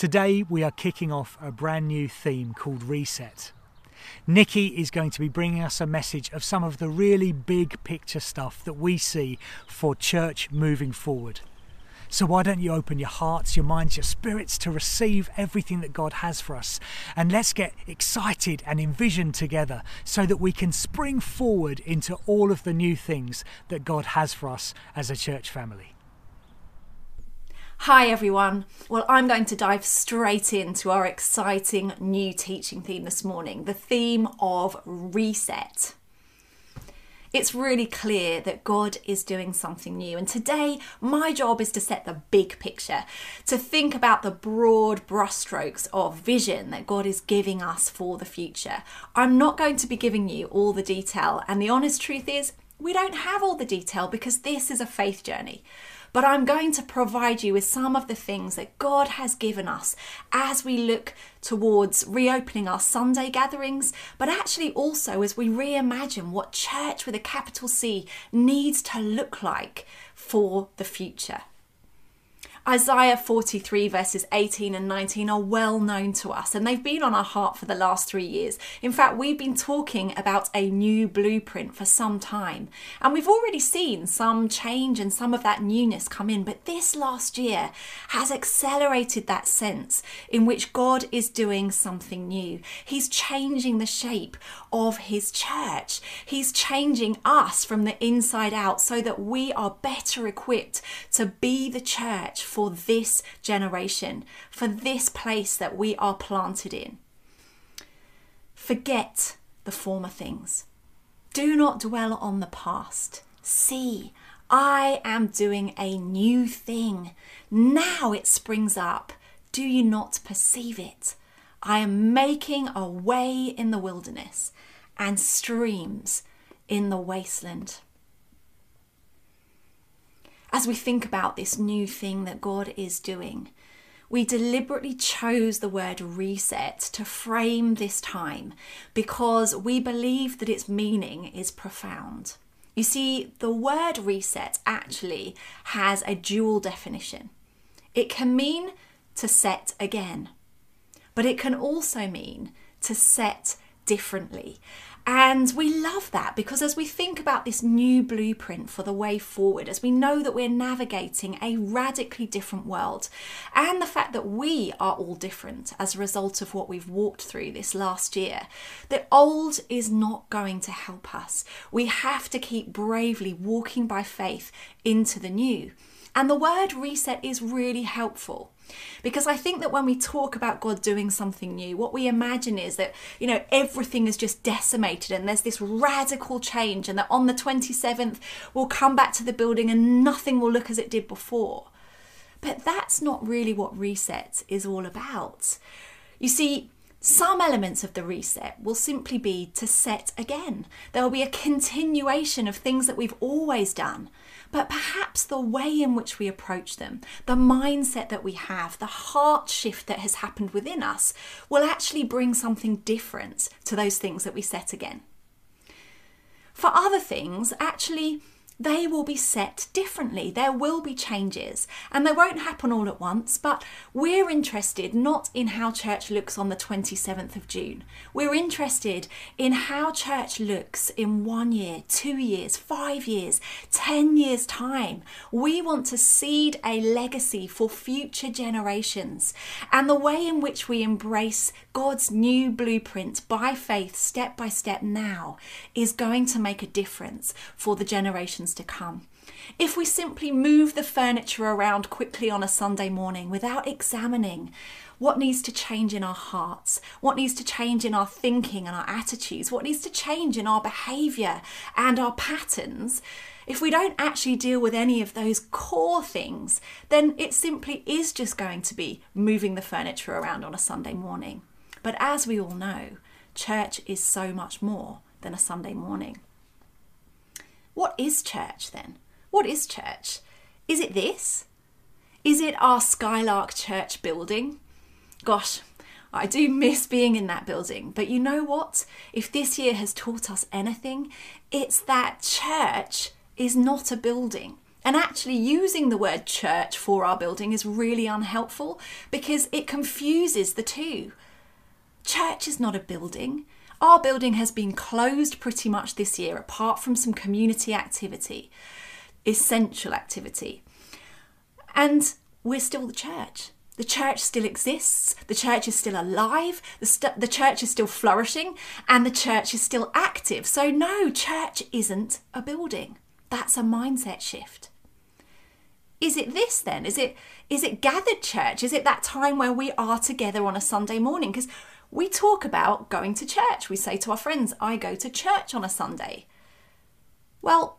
Today, we are kicking off a brand new theme called Reset. Nikki is going to be bringing us a message of some of the really big picture stuff that we see for church moving forward. So, why don't you open your hearts, your minds, your spirits to receive everything that God has for us? And let's get excited and envisioned together so that we can spring forward into all of the new things that God has for us as a church family. Hi everyone. Well, I'm going to dive straight into our exciting new teaching theme this morning the theme of reset. It's really clear that God is doing something new. And today, my job is to set the big picture, to think about the broad brushstrokes of vision that God is giving us for the future. I'm not going to be giving you all the detail. And the honest truth is, we don't have all the detail because this is a faith journey but I'm going to provide you with some of the things that God has given us as we look towards reopening our Sunday gatherings, but actually also as we reimagine what church with a capital C needs to look like for the future. Isaiah 43, verses 18 and 19 are well known to us and they've been on our heart for the last three years. In fact, we've been talking about a new blueprint for some time and we've already seen some change and some of that newness come in. But this last year has accelerated that sense in which God is doing something new. He's changing the shape of His church, He's changing us from the inside out so that we are better equipped to be the church for this generation, for this place that we are planted in. Forget the former things. Do not dwell on the past. See, I am doing a new thing. Now it springs up. Do you not perceive it? I am making a way in the wilderness and streams in the wasteland as we think about this new thing that God is doing, we deliberately chose the word reset to frame this time because we believe that its meaning is profound. You see, the word reset actually has a dual definition. It can mean to set again, but it can also mean to set differently. And we love that because as we think about this new blueprint for the way forward, as we know that we're navigating a radically different world, and the fact that we are all different as a result of what we've walked through this last year, the old is not going to help us. We have to keep bravely walking by faith into the new. And the word reset is really helpful. Because I think that when we talk about God doing something new, what we imagine is that, you know, everything is just decimated and there's this radical change, and that on the 27th we'll come back to the building and nothing will look as it did before. But that's not really what reset is all about. You see, some elements of the reset will simply be to set again. There will be a continuation of things that we've always done, but perhaps the way in which we approach them, the mindset that we have, the heart shift that has happened within us will actually bring something different to those things that we set again. For other things, actually, they will be set differently. There will be changes and they won't happen all at once, but we're interested not in how church looks on the 27th of June. We're interested in how church looks in one year, two years, five years, 10 years' time. We want to seed a legacy for future generations. And the way in which we embrace God's new blueprint by faith, step by step now, is going to make a difference for the to come. If we simply move the furniture around quickly on a Sunday morning without examining what needs to change in our hearts, what needs to change in our thinking and our attitudes, what needs to change in our behaviour and our patterns, if we don't actually deal with any of those core things, then it simply is just going to be moving the furniture around on a Sunday morning. But as we all know, church is so much more than a Sunday morning. What is church then? What is church? Is it this? Is it our Skylark Church building? Gosh, I do miss being in that building. But you know what? If this year has taught us anything, it's that church is not a building. And actually, using the word church for our building is really unhelpful because it confuses the two. Church is not a building. Our building has been closed pretty much this year, apart from some community activity, essential activity. And we're still the church. The church still exists, the church is still alive, the, st- the church is still flourishing, and the church is still active. So, no, church isn't a building. That's a mindset shift. Is it this then? Is it is it gathered church? Is it that time where we are together on a Sunday morning? Because we talk about going to church. We say to our friends, I go to church on a Sunday. Well,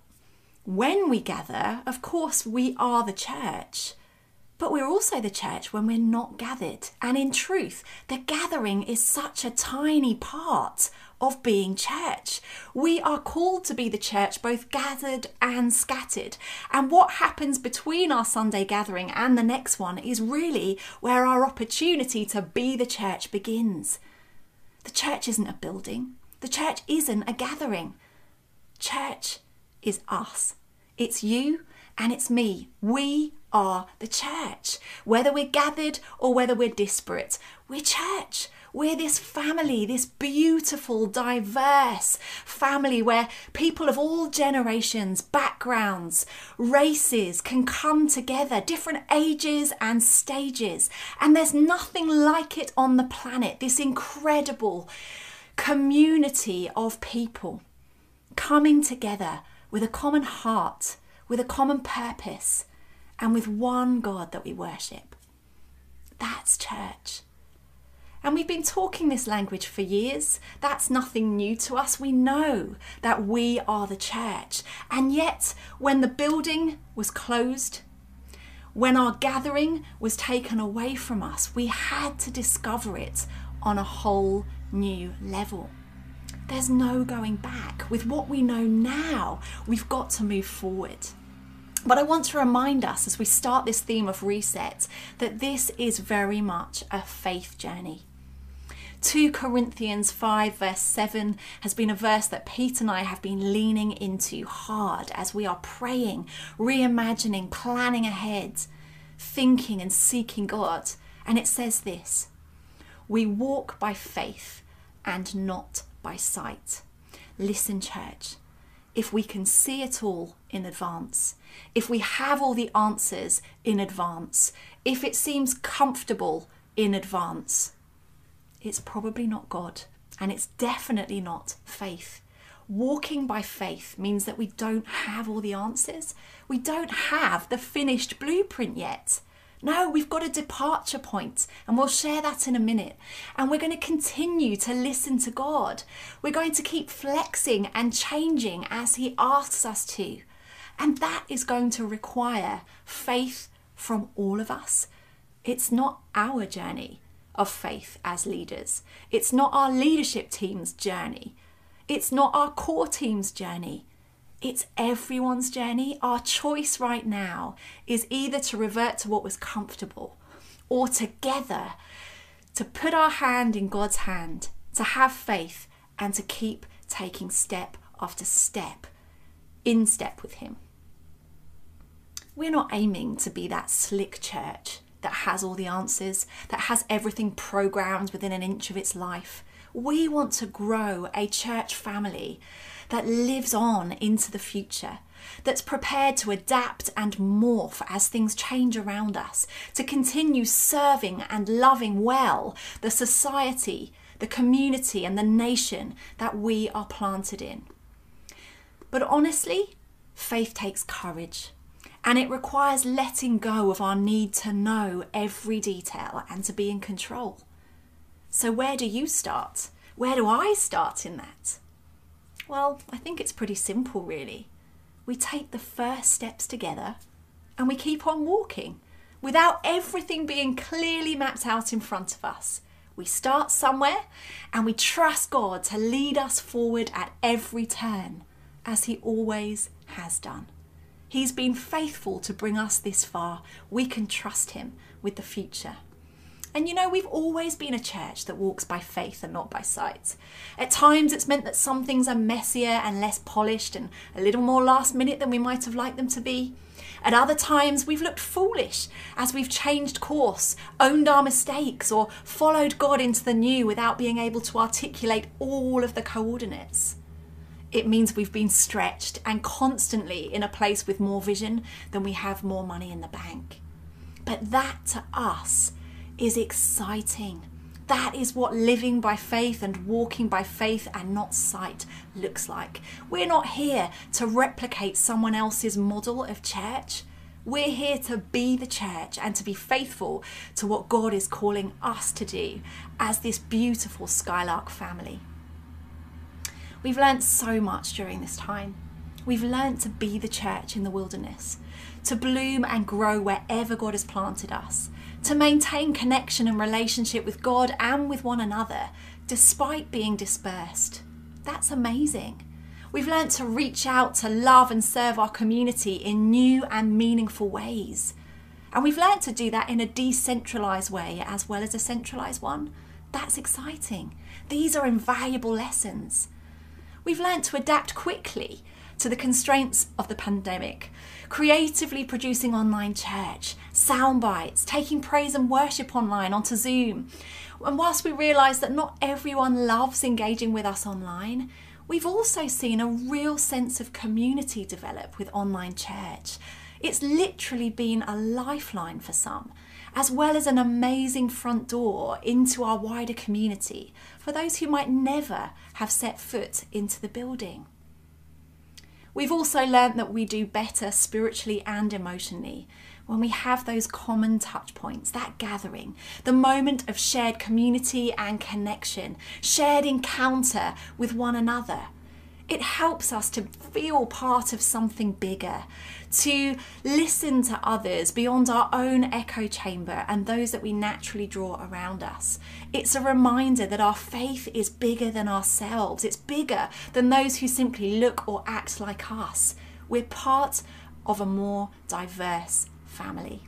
when we gather, of course, we are the church. But we're also the church when we're not gathered. And in truth, the gathering is such a tiny part of being church. We are called to be the church, both gathered and scattered. And what happens between our Sunday gathering and the next one is really where our opportunity to be the church begins. The church isn't a building, the church isn't a gathering. Church is us. It's you and it's me. We are the church. Whether we're gathered or whether we're disparate, we're church. We're this family, this beautiful, diverse family where people of all generations, backgrounds, races can come together, different ages and stages. And there's nothing like it on the planet, this incredible community of people coming together with a common heart, with a common purpose and with one God that we worship. That's church. And we've been talking this language for years. That's nothing new to us. We know that we are the church. And yet, when the building was closed, when our gathering was taken away from us, we had to discover it on a whole new level. There's no going back. With what we know now, we've got to move forward. But I want to remind us as we start this theme of reset that this is very much a faith journey. 2 Corinthians 5, verse 7 has been a verse that Pete and I have been leaning into hard as we are praying, reimagining, planning ahead, thinking and seeking God. And it says this We walk by faith and not by sight. Listen, church, if we can see it all in advance, if we have all the answers in advance, if it seems comfortable in advance, it's probably not God and it's definitely not faith. Walking by faith means that we don't have all the answers. We don't have the finished blueprint yet. No, we've got a departure point, and we'll share that in a minute. And we're going to continue to listen to God. We're going to keep flexing and changing as He asks us to. And that is going to require faith from all of us. It's not our journey of faith as leaders, it's not our leadership team's journey, it's not our core team's journey. It's everyone's journey. Our choice right now is either to revert to what was comfortable or together to put our hand in God's hand, to have faith, and to keep taking step after step in step with Him. We're not aiming to be that slick church that has all the answers, that has everything programmed within an inch of its life. We want to grow a church family that lives on into the future, that's prepared to adapt and morph as things change around us, to continue serving and loving well the society, the community, and the nation that we are planted in. But honestly, faith takes courage. And it requires letting go of our need to know every detail and to be in control. So, where do you start? Where do I start in that? Well, I think it's pretty simple, really. We take the first steps together and we keep on walking without everything being clearly mapped out in front of us. We start somewhere and we trust God to lead us forward at every turn, as He always has done. He's been faithful to bring us this far. We can trust Him with the future. And you know, we've always been a church that walks by faith and not by sight. At times, it's meant that some things are messier and less polished and a little more last minute than we might have liked them to be. At other times, we've looked foolish as we've changed course, owned our mistakes, or followed God into the new without being able to articulate all of the coordinates. It means we've been stretched and constantly in a place with more vision than we have more money in the bank. But that to us is exciting. That is what living by faith and walking by faith and not sight looks like. We're not here to replicate someone else's model of church. We're here to be the church and to be faithful to what God is calling us to do as this beautiful Skylark family. We've learnt so much during this time. We've learnt to be the church in the wilderness, to bloom and grow wherever God has planted us, to maintain connection and relationship with God and with one another despite being dispersed. That's amazing. We've learnt to reach out to love and serve our community in new and meaningful ways. And we've learnt to do that in a decentralised way as well as a centralised one. That's exciting. These are invaluable lessons. We've learnt to adapt quickly to the constraints of the pandemic, creatively producing online church, sound bites, taking praise and worship online onto Zoom. And whilst we realise that not everyone loves engaging with us online, we've also seen a real sense of community develop with online church. It's literally been a lifeline for some, as well as an amazing front door into our wider community for those who might never have set foot into the building. We've also learnt that we do better spiritually and emotionally when we have those common touch points, that gathering, the moment of shared community and connection, shared encounter with one another. It helps us to feel part of something bigger, to listen to others beyond our own echo chamber and those that we naturally draw around us. It's a reminder that our faith is bigger than ourselves, it's bigger than those who simply look or act like us. We're part of a more diverse family.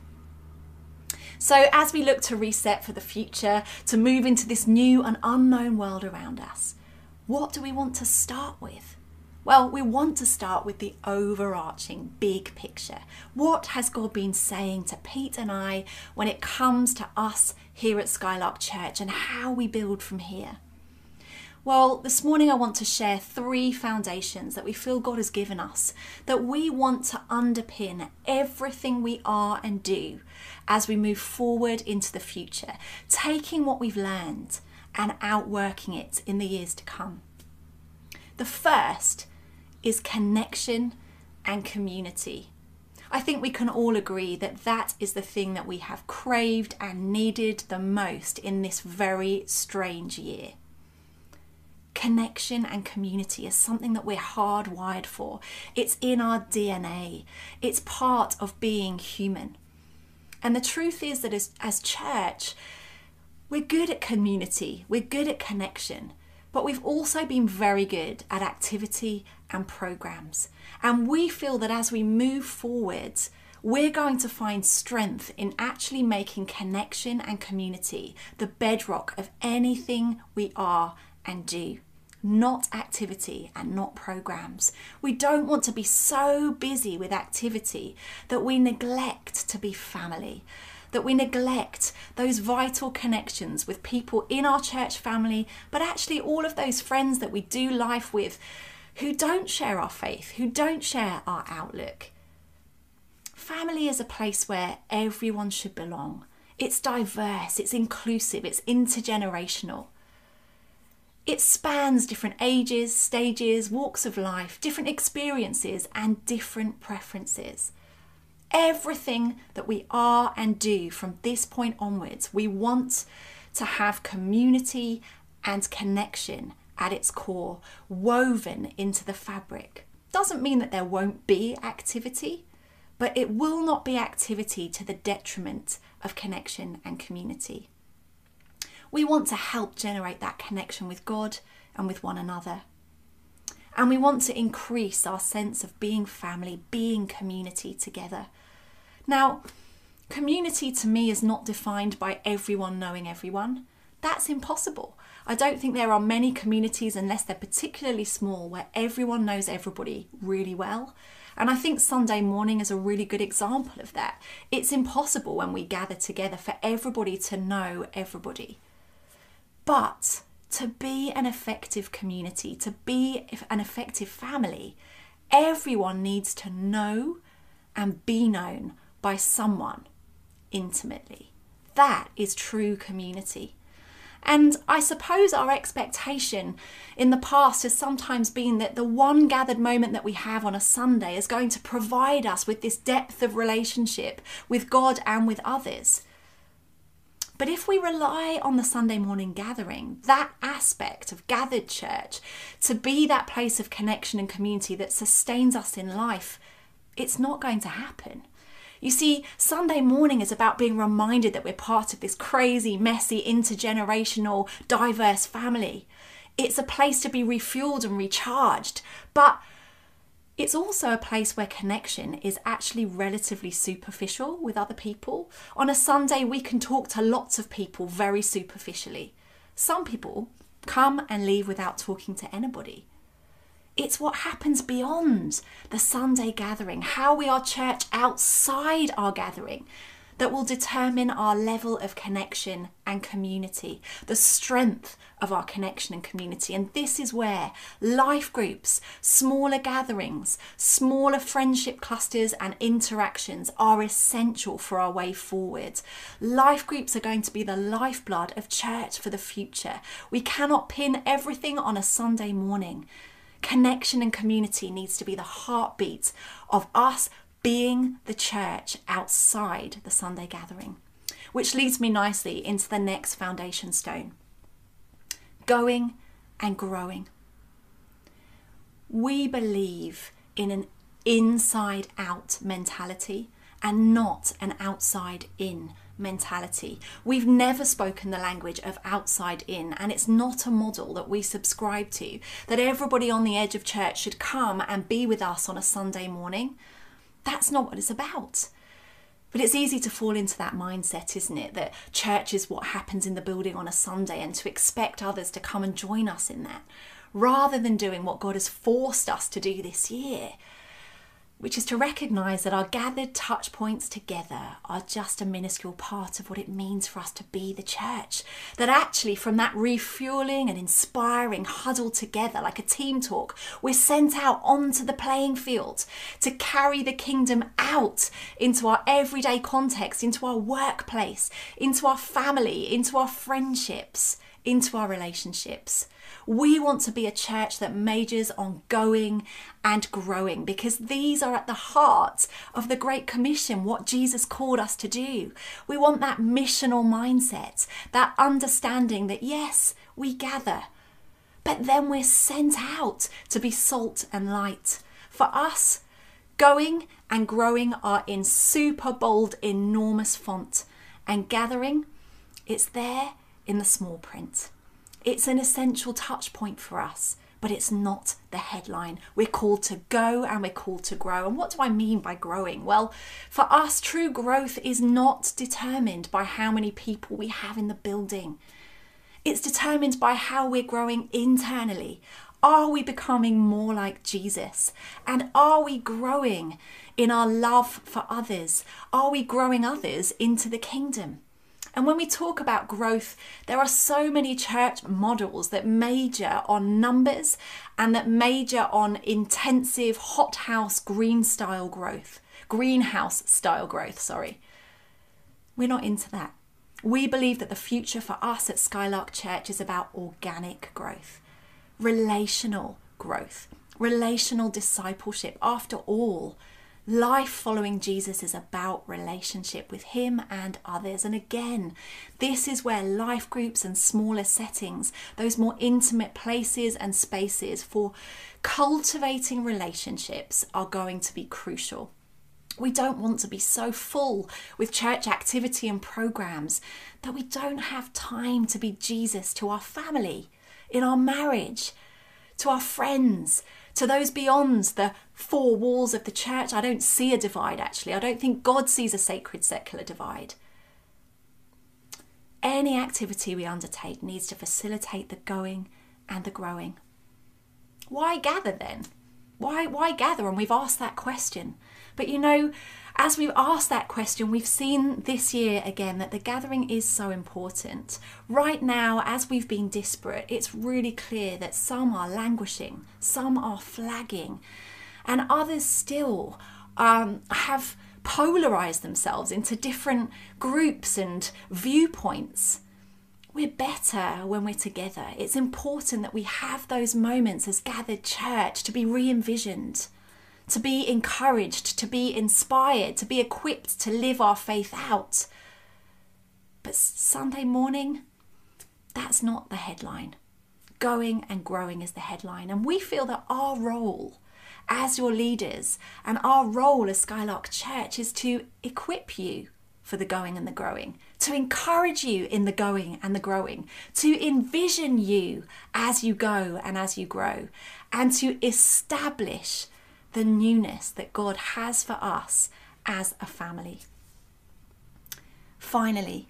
So, as we look to reset for the future, to move into this new and unknown world around us, what do we want to start with? Well, we want to start with the overarching big picture. What has God been saying to Pete and I when it comes to us here at Skylark Church and how we build from here? Well, this morning I want to share three foundations that we feel God has given us that we want to underpin everything we are and do as we move forward into the future, taking what we've learned and outworking it in the years to come. The first is connection and community. I think we can all agree that that is the thing that we have craved and needed the most in this very strange year. Connection and community is something that we're hardwired for. It's in our DNA, it's part of being human. And the truth is that as, as church, we're good at community, we're good at connection, but we've also been very good at activity and programs. And we feel that as we move forward, we're going to find strength in actually making connection and community the bedrock of anything we are and do. Not activity and not programs. We don't want to be so busy with activity that we neglect to be family, that we neglect those vital connections with people in our church family, but actually all of those friends that we do life with who don't share our faith, who don't share our outlook. Family is a place where everyone should belong. It's diverse, it's inclusive, it's intergenerational. It spans different ages, stages, walks of life, different experiences, and different preferences. Everything that we are and do from this point onwards, we want to have community and connection at its core, woven into the fabric. Doesn't mean that there won't be activity, but it will not be activity to the detriment of connection and community. We want to help generate that connection with God and with one another. And we want to increase our sense of being family, being community together. Now, Community to me is not defined by everyone knowing everyone. That's impossible. I don't think there are many communities, unless they're particularly small, where everyone knows everybody really well. And I think Sunday morning is a really good example of that. It's impossible when we gather together for everybody to know everybody. But to be an effective community, to be an effective family, everyone needs to know and be known by someone intimately. That is true community. And I suppose our expectation in the past has sometimes been that the one gathered moment that we have on a Sunday is going to provide us with this depth of relationship with God and with others. But if we rely on the Sunday morning gathering, that aspect of gathered church, to be that place of connection and community that sustains us in life, it's not going to happen. You see, Sunday morning is about being reminded that we're part of this crazy, messy, intergenerational, diverse family. It's a place to be refueled and recharged, but it's also a place where connection is actually relatively superficial with other people. On a Sunday, we can talk to lots of people very superficially. Some people come and leave without talking to anybody. It's what happens beyond the Sunday gathering, how we are church outside our gathering, that will determine our level of connection and community, the strength of our connection and community. And this is where life groups, smaller gatherings, smaller friendship clusters, and interactions are essential for our way forward. Life groups are going to be the lifeblood of church for the future. We cannot pin everything on a Sunday morning. Connection and community needs to be the heartbeat of us being the church outside the Sunday gathering. Which leads me nicely into the next foundation stone going and growing. We believe in an inside out mentality and not an outside in mentality. We've never spoken the language of outside in, and it's not a model that we subscribe to. That everybody on the edge of church should come and be with us on a Sunday morning. That's not what it's about. But it's easy to fall into that mindset, isn't it? That church is what happens in the building on a Sunday and to expect others to come and join us in that, rather than doing what God has forced us to do this year which is to recognize that our gathered touch points together are just a minuscule part of what it means for us to be the church. That actually, from that refueling and inspiring huddle together like a team talk, we're sent out onto the playing field to carry the kingdom out into our everyday context, into our workplace, into our family, into our friendships, into our relationships. We want to be a church that majors on going and growing because these are at the heart of the Great Commission, what Jesus called us to do. We want that missional mindset, that understanding that yes, we gather, but then we're sent out to be salt and light. For us, going and growing are in super bold, enormous font, and gathering, it's there in the small print. It's an essential touch point for us, but it's not the headline. We're called to go and we're called to grow. And what do I mean by growing? Well, for us, true growth is not determined by how many people we have in the building. It's determined by how we're growing internally. Are we becoming more like Jesus? And are we growing in our love for others? Are we growing others into the kingdom? And when we talk about growth, there are so many church models that major on numbers and that major on intensive hothouse green style growth, greenhouse style growth, sorry. We're not into that. We believe that the future for us at Skylark Church is about organic growth, relational growth, relational discipleship. After all, Life following Jesus is about relationship with Him and others. And again, this is where life groups and smaller settings, those more intimate places and spaces for cultivating relationships, are going to be crucial. We don't want to be so full with church activity and programs that we don't have time to be Jesus to our family, in our marriage, to our friends, To those beyond the four walls of the church, I don't see a divide actually. I don't think God sees a sacred secular divide. Any activity we undertake needs to facilitate the going and the growing. Why gather then? Why, why gather? And we've asked that question. But you know, as we've asked that question, we've seen this year again that the gathering is so important. Right now, as we've been disparate, it's really clear that some are languishing, some are flagging, and others still um, have polarized themselves into different groups and viewpoints. We're better when we're together. It's important that we have those moments as gathered church to be re envisioned to be encouraged, to be inspired, to be equipped to live our faith out. But Sunday morning, that's not the headline. Going and growing is the headline. And we feel that our role as your leaders and our role as Skylark Church is to equip you for the going and the growing, to encourage you in the going and the growing, to envision you as you go and as you grow, and to establish the newness that God has for us as a family. Finally,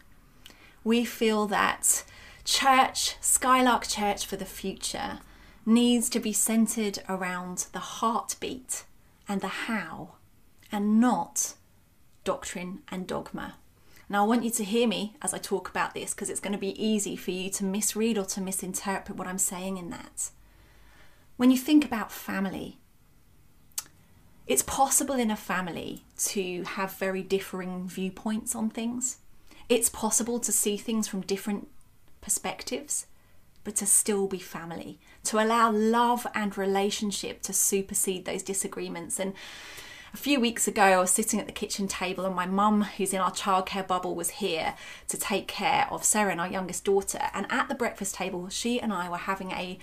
we feel that church, Skylark Church for the future, needs to be centered around the heartbeat and the how, and not doctrine and dogma. Now, I want you to hear me as I talk about this because it's going to be easy for you to misread or to misinterpret what I'm saying in that. When you think about family, it's possible in a family to have very differing viewpoints on things. It's possible to see things from different perspectives, but to still be family, to allow love and relationship to supersede those disagreements. And a few weeks ago, I was sitting at the kitchen table, and my mum, who's in our childcare bubble, was here to take care of Sarah, our youngest daughter. And at the breakfast table, she and I were having a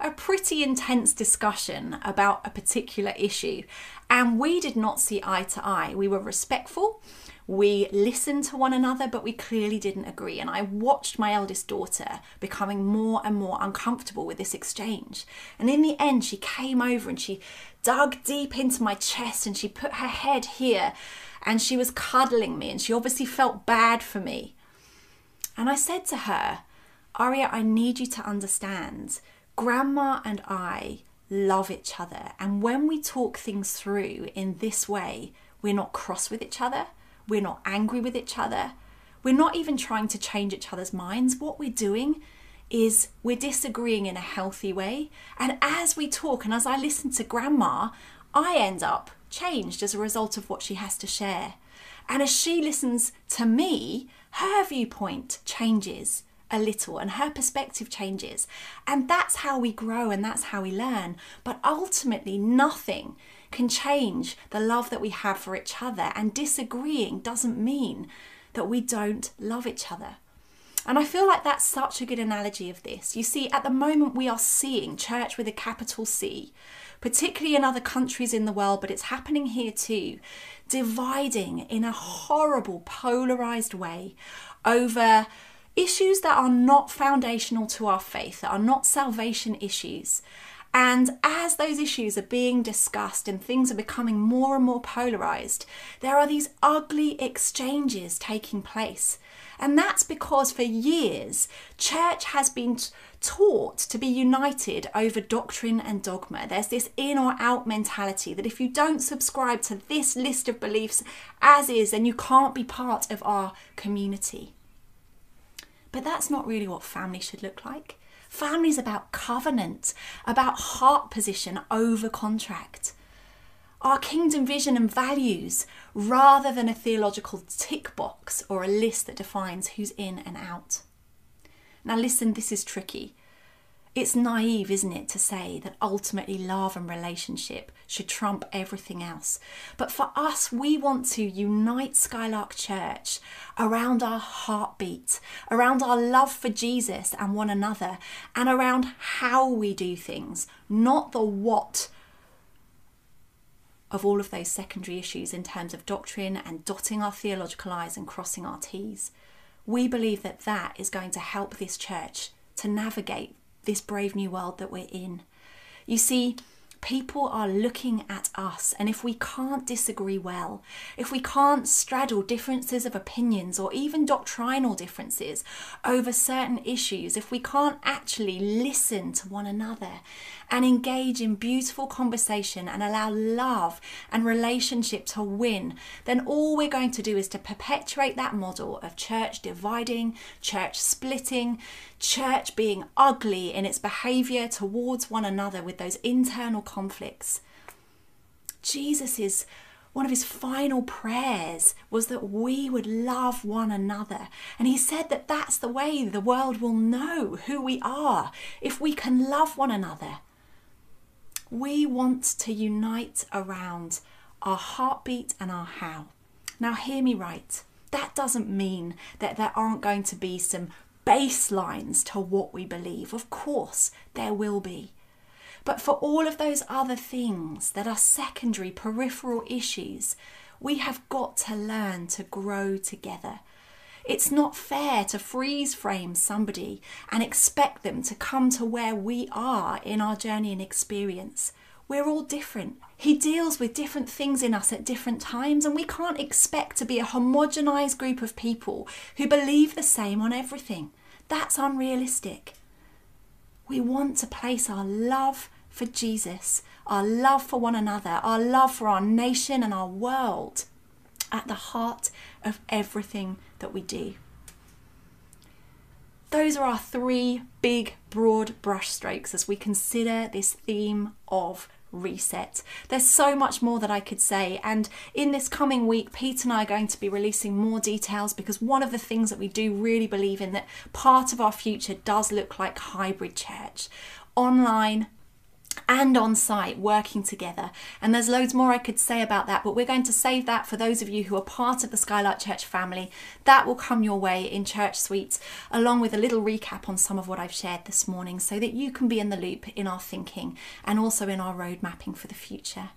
a pretty intense discussion about a particular issue, and we did not see eye to eye. We were respectful, we listened to one another, but we clearly didn't agree. And I watched my eldest daughter becoming more and more uncomfortable with this exchange. And in the end, she came over and she dug deep into my chest and she put her head here and she was cuddling me and she obviously felt bad for me. And I said to her, Aria, I need you to understand Grandma and I love each other. And when we talk things through in this way, we're not cross with each other, we're not angry with each other, we're not even trying to change each other's minds. What we're doing is we're disagreeing in a healthy way. And as we talk and as I listen to Grandma, I end up changed as a result of what she has to share. And as she listens to me, her viewpoint changes a little and her perspective changes. And that's how we grow and that's how we learn. But ultimately, nothing can change the love that we have for each other. And disagreeing doesn't mean that we don't love each other. And I feel like that's such a good analogy of this. You see, at the moment, we are seeing church with a capital C, particularly in other countries in the world, but it's happening here too, dividing in a horrible, polarized way over issues that are not foundational to our faith, that are not salvation issues. And as those issues are being discussed and things are becoming more and more polarized, there are these ugly exchanges taking place. And that's because for years, church has been taught to be united over doctrine and dogma. There's this in or out mentality that if you don't subscribe to this list of beliefs as is, then you can't be part of our community. But that's not really what family should look like. Family is about covenant, about heart position over contract. Our kingdom vision and values rather than a theological tick box or a list that defines who's in and out. Now, listen, this is tricky it's naive, isn't it, to say that ultimately love and relationship should trump everything else. But for us, we want to unite Skylark Church around our heartbeat, around our love for Jesus and one another, and around how we do things, not the what of all of those secondary issues in terms of doctrine and dotting our theological I's and crossing our T's. We believe that that is going to help this church to navigate this brave new world that we're in. You see, people are looking at us, and if we can't disagree well, if we can't straddle differences of opinions or even doctrinal differences over certain issues, if we can't actually listen to one another and engage in beautiful conversation and allow love and relationship to win, then all we're going to do is to perpetuate that model of church dividing, church splitting, church being ugly in its behavior towards one another with those internal conflicts. Jesus is one of his final prayers was that we would love one another. And he said that that's the way the world will know who we are if we can love one another. We want to unite around our heartbeat and our how. Now, hear me right. That doesn't mean that there aren't going to be some baselines to what we believe. Of course, there will be. But for all of those other things that are secondary, peripheral issues, we have got to learn to grow together. It's not fair to freeze frame somebody and expect them to come to where we are in our journey and experience. We're all different. He deals with different things in us at different times, and we can't expect to be a homogenized group of people who believe the same on everything. That's unrealistic. We want to place our love for Jesus, our love for one another, our love for our nation and our world at the heart of everything that we do. Those are our three big, broad brushstrokes as we consider this theme of reset. There's so much more that I could say, and in this coming week, Pete and I are going to be releasing more details because one of the things that we do really believe in that part of our future does look like hybrid church online and on site working together. And there's loads more I could say about that, but we're going to save that for those of you who are part of the Skylark Church family. That will come your way in Church Suites, along with a little recap on some of what I've shared this morning, so that you can be in the loop in our thinking and also in our road mapping for the future.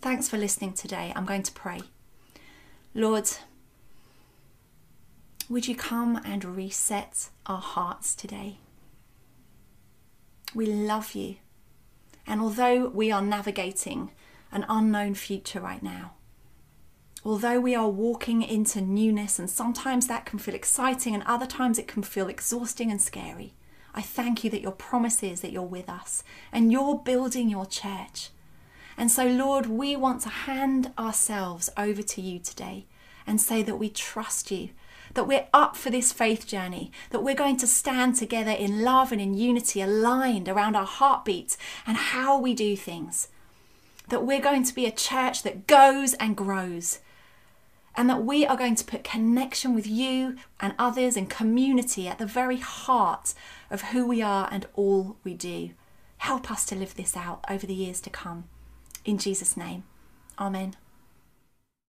Thanks for listening today. I'm going to pray. Lord, would you come and reset our hearts today? We love you. And although we are navigating an unknown future right now, although we are walking into newness, and sometimes that can feel exciting, and other times it can feel exhausting and scary, I thank you that your promise is that you're with us and you're building your church. And so, Lord, we want to hand ourselves over to you today and say that we trust you that we're up for this faith journey, that we're going to stand together in love and in unity, aligned around our heartbeats and how we do things. That we're going to be a church that goes and grows. And that we are going to put connection with you and others and community at the very heart of who we are and all we do. Help us to live this out over the years to come. In Jesus' name, Amen.